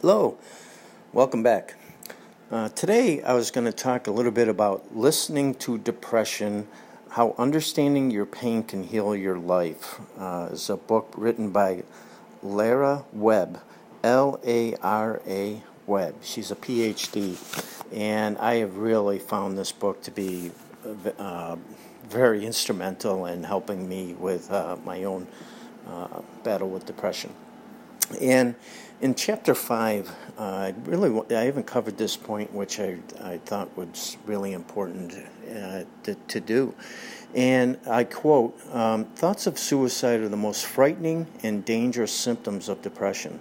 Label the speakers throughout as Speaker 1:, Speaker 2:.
Speaker 1: Hello, welcome back. Uh, today I was going to talk a little bit about listening to depression, how understanding your pain can heal your life. Uh, it's a book written by Lara Webb, L A R A Webb. She's a PhD, and I have really found this book to be uh, very instrumental in helping me with uh, my own uh, battle with depression. And in chapter five, uh, I really I haven't covered this point, which I, I thought was really important uh, to, to, do. And I quote um, Thoughts of suicide are the most frightening and dangerous symptoms of depression.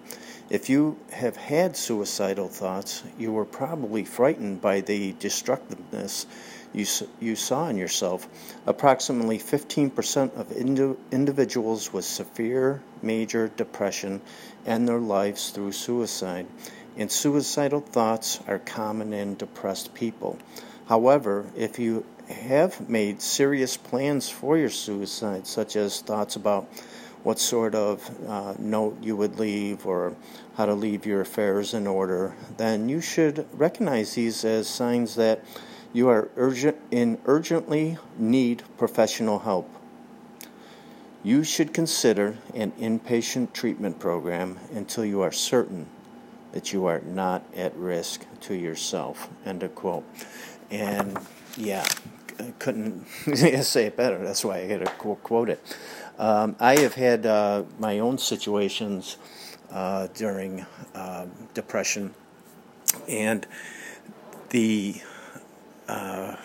Speaker 1: If you have had suicidal thoughts, you were probably frightened by the destructiveness you, you saw in yourself. Approximately 15% of indi- individuals with severe major depression end their lives through suicide, and suicidal thoughts are common in depressed people. However, if you have made serious plans for your suicide, such as thoughts about what sort of uh, note you would leave or how to leave your affairs in order, then you should recognize these as signs that you are urgent, in urgently need professional help. You should consider an inpatient treatment program until you are certain that you are not at risk to yourself. End of quote. And yeah, I couldn't say it better. That's why I had to quote it. Um, I have had uh, my own situations uh, during uh, depression, and the uh,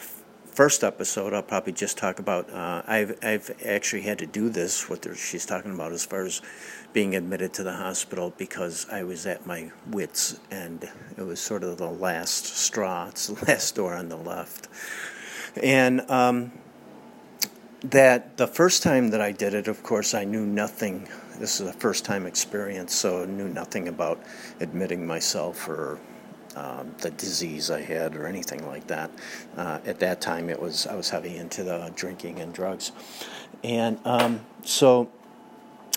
Speaker 1: first episode, I'll probably just talk about. Uh, I've I've actually had to do this. What she's talking about as far as being admitted to the hospital because I was at my wits and it was sort of the last straw. It's the last door on the left, and um, that the first time that I did it, of course, I knew nothing. This is a first time experience, so I knew nothing about admitting myself or um, the disease I had or anything like that. Uh, at that time, it was I was heavy into the drinking and drugs, and um, so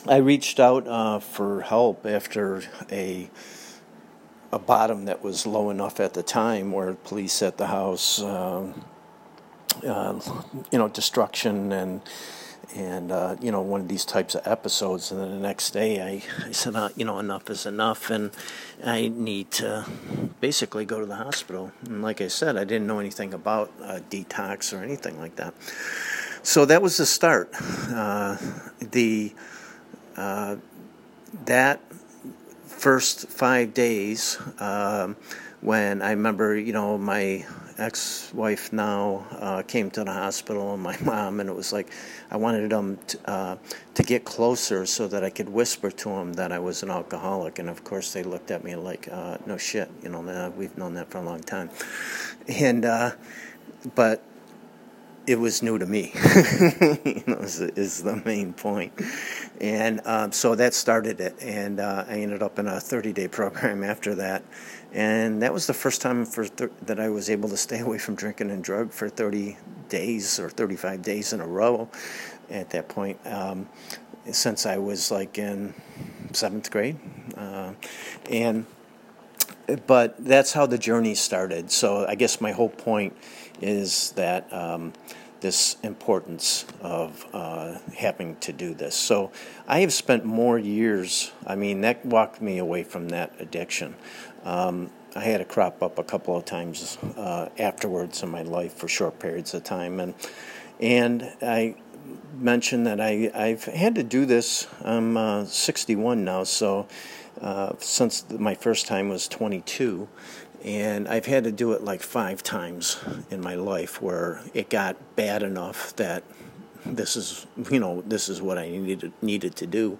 Speaker 1: I reached out uh, for help after a a bottom that was low enough at the time where police at the house, um, uh, you know, destruction and and uh, you know one of these types of episodes and then the next day i, I said uh, you know enough is enough and i need to basically go to the hospital. And like i said i didn't know anything about uh, detox or anything like that. So that was the start. Uh, the uh, that first five days um, when i remember you know my ex-wife now uh, came to the hospital and my mom and it was like i wanted them to, uh, to get closer so that i could whisper to them that i was an alcoholic. And of course they looked at me like uh, no shit you know we've known that for a long time. And uh, but it was new to me is, the main point and um, so that started it and uh, i ended up in a 30-day program after that and that was the first time for th- that I was able to stay away from drinking and drug for 30 days or 35 days in a row. At that point, um, since I was like in seventh grade, uh, and but that's how the journey started. So I guess my whole point is that. Um, this importance of uh, having to do this. So I have spent more years, I mean, that walked me away from that addiction. Um, I had a crop up a couple of times uh, afterwards in my life for short periods of time, and and I mentioned that I I've had to do this. I'm uh, 61 now, so uh, since my first time was 22, and I've had to do it like five times in my life where it got bad enough that this is you know this is what I needed needed to do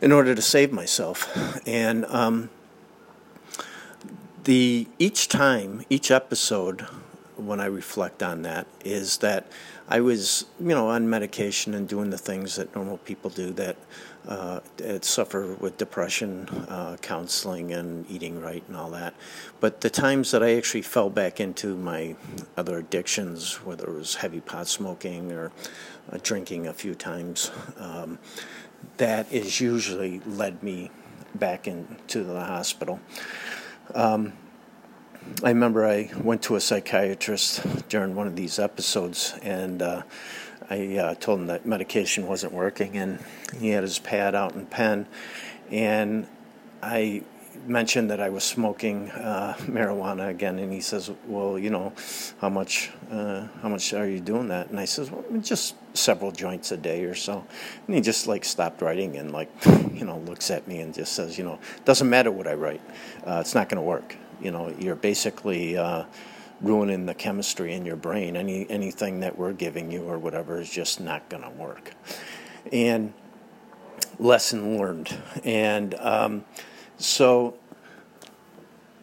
Speaker 1: in order to save myself, and. Um, the each time, each episode, when I reflect on that, is that I was, you know, on medication and doing the things that normal people do that, uh, that suffer with depression, uh, counseling, and eating right and all that. But the times that I actually fell back into my other addictions, whether it was heavy pot smoking or uh, drinking a few times, um, that is usually led me back into the hospital. Um, I remember I went to a psychiatrist during one of these episodes, and uh, I uh, told him that medication wasn't working, and he had his pad out and pen, and I mentioned that I was smoking uh, marijuana again, and he says, "Well, you know, how much, uh, how much are you doing that?" And I says, "Well, just several joints a day or so." And he just like stopped writing and like, you know, looks at me and just says, "You know, doesn't matter what I write, uh, it's not going to work. You know, you're basically." Ruining the chemistry in your brain. Any anything that we're giving you or whatever is just not going to work. And lesson learned. And um, so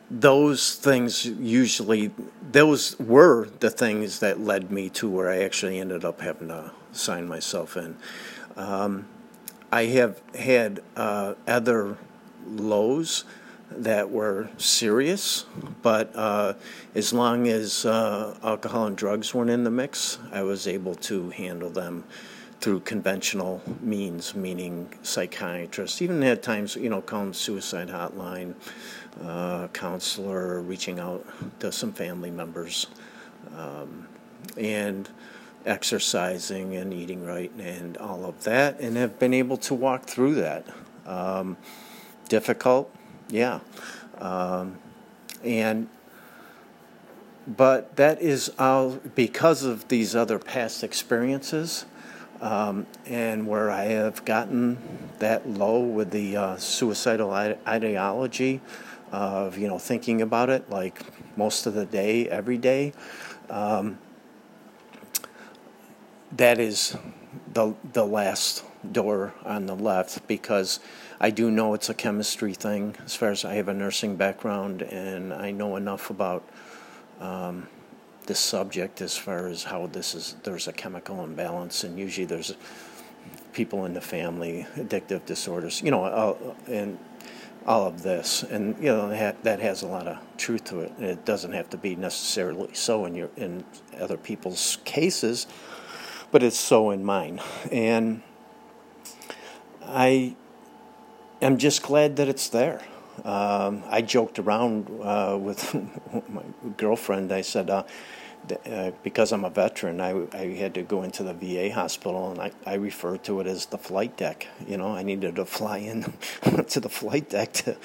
Speaker 1: those things usually those were the things that led me to where I actually ended up having to sign myself in. Um, I have had uh, other lows that were serious, but uh, as long as uh, alcohol and drugs weren't in the mix, I was able to handle them through conventional means, meaning psychiatrists. Even at times, you know, calling suicide hotline, uh, counselor, reaching out to some family members, um, and exercising and eating right and all of that, and have been able to walk through that. Um, difficult, yeah, um, and but that is all because of these other past experiences um, and where I have gotten that low with the uh, suicidal ideology of you know thinking about it like most of the day, every day. Um, that is the the last door on the left because I do know it's a chemistry thing. As far as I have a nursing background and I know enough about. Um, this subject as far as how this is there's a chemical imbalance and usually there's people in the family addictive disorders you know and all of this and you know that, that has a lot of truth to it it doesn't have to be necessarily so in your in other people's cases but it's so in mine and i am just glad that it's there um, I joked around uh, with my girlfriend. I said, uh, uh, because I'm a veteran, I, I had to go into the VA hospital, and I, I refer to it as the flight deck. You know, I needed to fly in to the flight deck to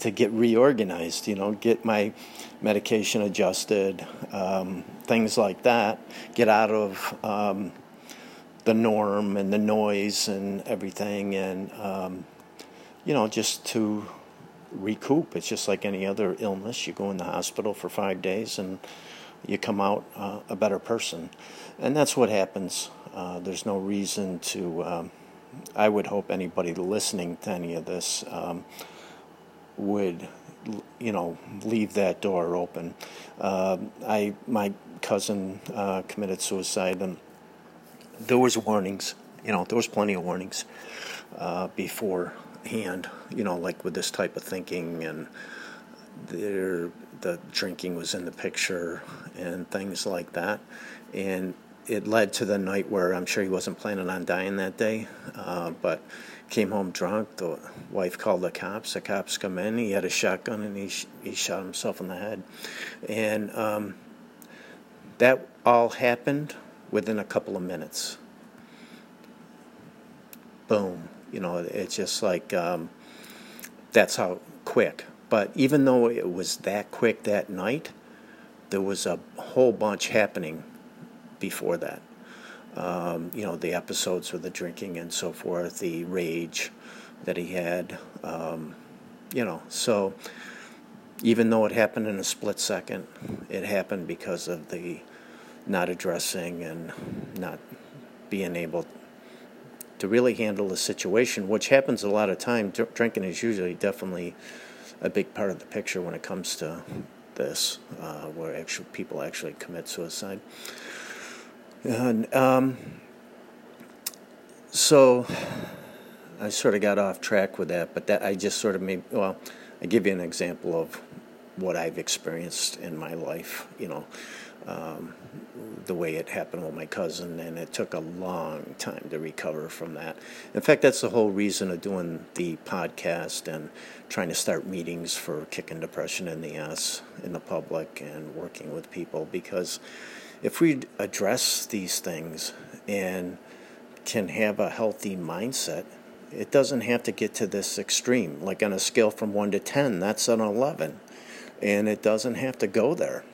Speaker 1: to get reorganized. You know, get my medication adjusted, um, things like that. Get out of um, the norm and the noise and everything, and um, you know, just to recoup. It's just like any other illness. You go in the hospital for five days and you come out uh, a better person. And that's what happens. Uh, there's no reason to, um, I would hope anybody listening to any of this um, would, you know, leave that door open. Uh, I, my cousin uh, committed suicide, and there was warnings. You know, there was plenty of warnings uh, beforehand. You know, like with this type of thinking and there the drinking was in the picture and things like that. And it led to the night where I'm sure he wasn't planning on dying that day, uh, but came home drunk. The wife called the cops. The cops come in. He had a shotgun and he sh- he shot himself in the head, and um, that all happened within a couple of minutes. Boom. You know, it's just like um, that's how quick but even though it was that quick that night, there was a whole bunch happening before that. Um, you know, the episodes with the drinking and so forth, the rage that he had. Um, you know, so even though it happened in a split second, it happened because of the not addressing and not being able to really handle the situation, which happens a lot of time. Drinking is usually definitely a big part of the picture when it comes to this, uh, where actual people actually commit suicide. And um, so I sort of got off track with that, but that I just sort of made. Well, I give you an example of what I've experienced in my life, you know, um, the way it happened with my cousin, and it took a long time to recover from that. In fact, that's the whole reason of doing the podcast and trying to start meetings for kicking depression in the ass in the public and working with people because if we address these things and can have a healthy mindset, it doesn't have to get to this extreme. Like on a scale from 1 to 10, that's an 11. And it doesn't have to go there.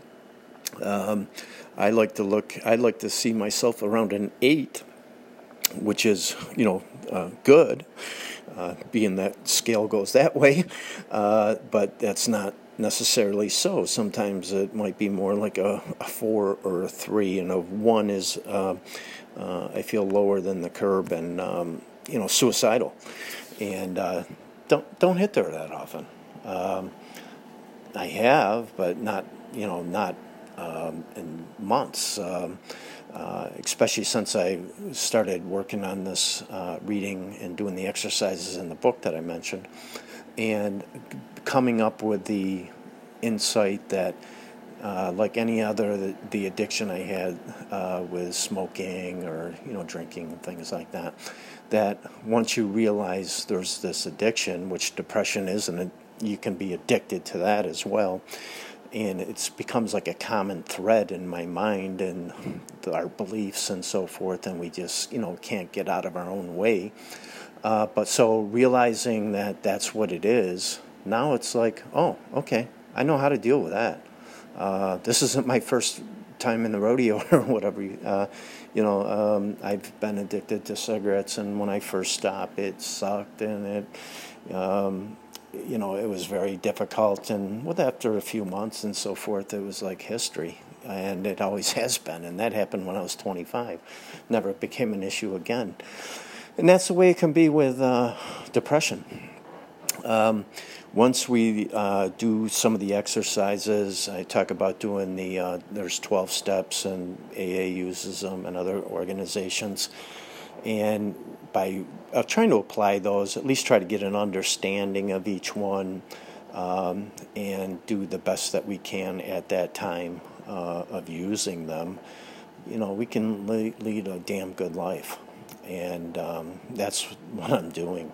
Speaker 1: Um, I like to look, I like to see myself around an 8, which is, you know, uh, good, uh, being that scale goes that way. Uh, but that's not necessarily so. Sometimes it might be more like a, a four or a three, and a one is uh, uh, I feel lower than the curb and um, you know suicidal, and uh, don't don't hit there that often. Um, I have, but not you know not um, in months. Um, uh, especially since I started working on this uh, reading and doing the exercises in the book that I mentioned, and coming up with the insight that uh, like any other the, the addiction I had uh, with smoking or you know drinking and things like that. That once you realize there's this addiction, which depression is, and you can be addicted to that as well, and it becomes like a common thread in my mind and our beliefs and so forth, and we just you know can't get out of our own way. Uh, but so realizing that that's what it is, now it's like, oh, okay, I know how to deal with that. Uh, this isn't my first time in the rodeo or whatever. Uh, you know, um, I've been addicted to cigarettes, and when I first stopped, it sucked, and it, um, you know, it was very difficult. And with after a few months and so forth, it was like history, and it always has been. And that happened when I was 25. Never became an issue again. And that's the way it can be with uh, depression. Um, once we uh, do some of the exercises, I talk about doing the, uh, there's 12 steps, and AA uses them and other organizations. And by uh, trying to apply those, at least try to get an understanding of each one um, and do the best that we can at that time uh, of using them, you know, we can lead a damn good life. And um, that's what I'm doing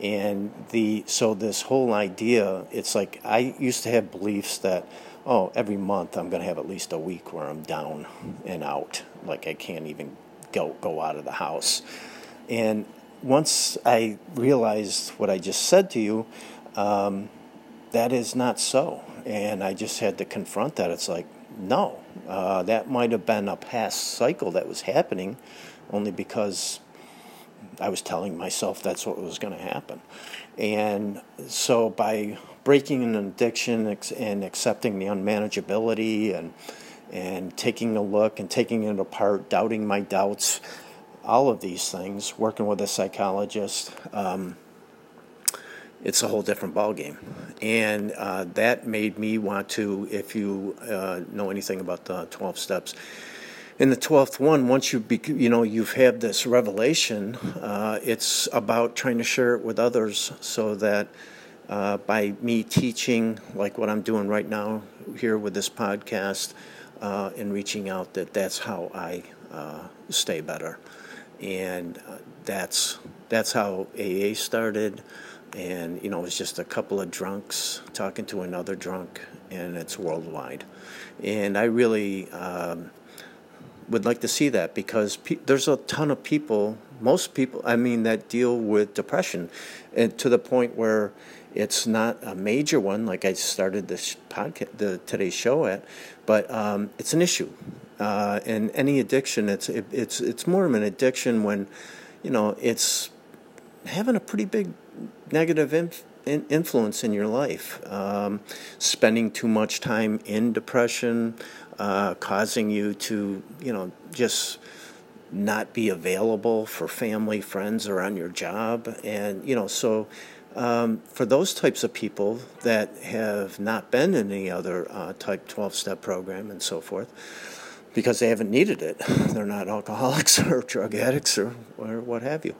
Speaker 1: and the so this whole idea it's like i used to have beliefs that oh every month i'm going to have at least a week where i'm down and out like i can't even go go out of the house and once i realized what i just said to you um, that is not so and i just had to confront that it's like no uh, that might have been a past cycle that was happening only because I was telling myself that's what was going to happen. And so by breaking an addiction and accepting the unmanageability and and taking a look and taking it apart, doubting my doubts, all of these things, working with a psychologist, um, it's a whole different ballgame. And uh, that made me want to, if you uh, know anything about the 12 steps, in the 12th one once you be, you know you've had this revelation uh, it's about trying to share it with others so that uh, by me teaching like what i'm doing right now here with this podcast uh, and reaching out that that's how i uh, stay better and uh, that's that's how aa started and you know it's just a couple of drunks talking to another drunk and it's worldwide and i really um, would like to see that because pe- there's a ton of people, most people, I mean, that deal with depression, and to the point where it's not a major one, like I started this podcast, the today's show at, but um, it's an issue. Uh, and any addiction, it's it, it's it's more of an addiction when, you know, it's having a pretty big negative inf- in influence in your life. Um, spending too much time in depression, uh, causing you to, you know, just not be available for family, friends, or on your job. And, you know, so um, for those types of people that have not been in any other uh, type 12 step program and so forth, because they haven't needed it, they're not alcoholics or drug addicts or, or what have you.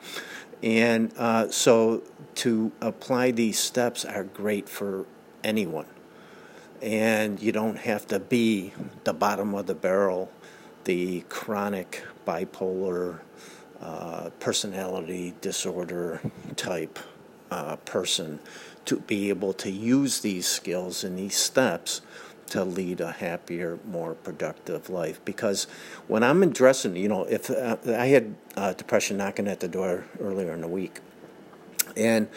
Speaker 1: And uh, so to apply these steps are great for anyone and you don't have to be the bottom of the barrel, the chronic bipolar uh, personality disorder type uh, person to be able to use these skills and these steps to lead a happier, more productive life. Because when I'm addressing, you know, if uh, I had uh, depression knocking at the door earlier in the week, and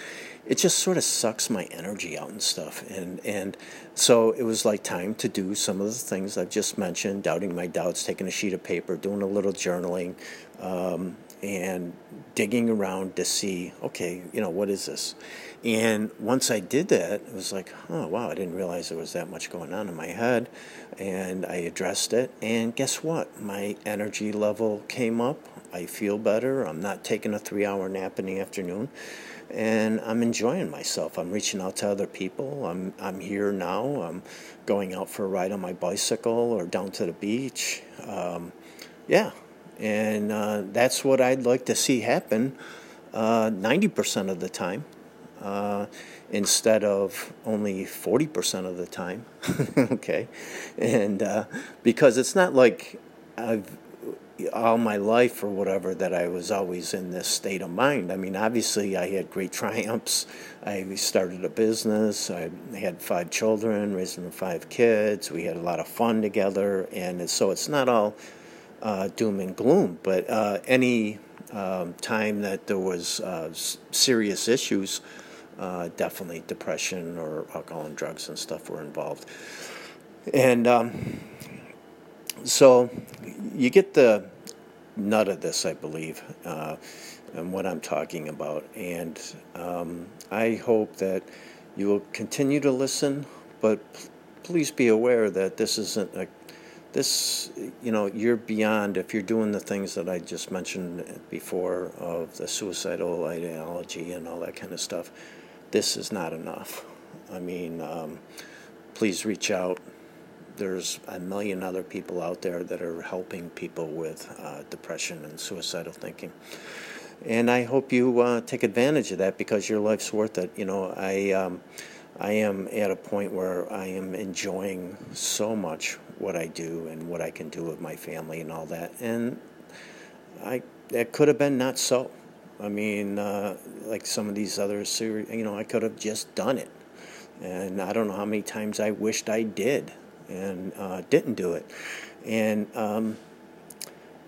Speaker 1: it just sort of sucks my energy out and stuff. And and so it was like time to do some of the things I've just mentioned: doubting my doubts, taking a sheet of paper, doing a little journaling, um, and digging around to see, okay, you know, what is this? And once I did that, it was like, oh, wow, I didn't realize there was that much going on in my head. And I addressed it. And guess what? My energy level came up. I feel better. I'm not taking a three hour nap in the afternoon. And I'm enjoying myself. I'm reaching out to other people. I'm, I'm here now. I'm going out for a ride on my bicycle or down to the beach. Um, yeah, and uh, that's what I'd like to see happen uh, 90% of the time uh, instead of only 40% of the time. okay. And uh, because it's not like I've all my life or whatever that I was always in this state of mind. I mean, obviously, I had great triumphs. I started a business. I had five children, raising five kids. We had a lot of fun together, and so it's not all uh, doom and gloom. But uh, any um, time that there was uh, serious issues, uh, definitely depression or alcohol and drugs and stuff were involved. And um, so you get the nut of this, I believe, uh, and what I'm talking about. And um, I hope that you will continue to listen, but please be aware that this isn't a this, you know, you're beyond, if you're doing the things that I just mentioned before of the suicidal ideology and all that kind of stuff, this is not enough. I mean, um, please reach out. There's a million other people out there that are helping people with uh, depression and suicidal thinking. And I hope you uh, take advantage of that because your life's worth it. You know, I. Um, I am at a point where I am enjoying so much what I do and what I can do with my family and all that. And I that could have been not so. I mean, uh, like some of these other series, you know, I could have just done it. And I don't know how many times I wished I did and uh, didn't do it. And, um,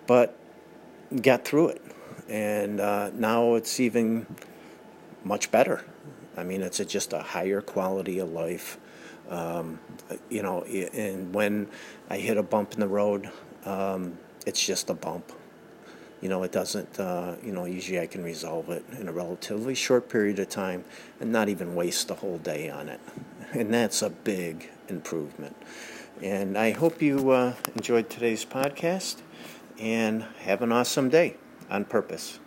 Speaker 1: but got through it. And uh, now it's even much better. I mean, it's a, just a higher quality of life. Um, you know, and when I hit a bump in the road, um, it's just a bump. You know, it doesn't, uh, you know, usually I can resolve it in a relatively short period of time and not even waste a whole day on it. And that's a big improvement. And I hope you uh, enjoyed today's podcast and have an awesome day on purpose.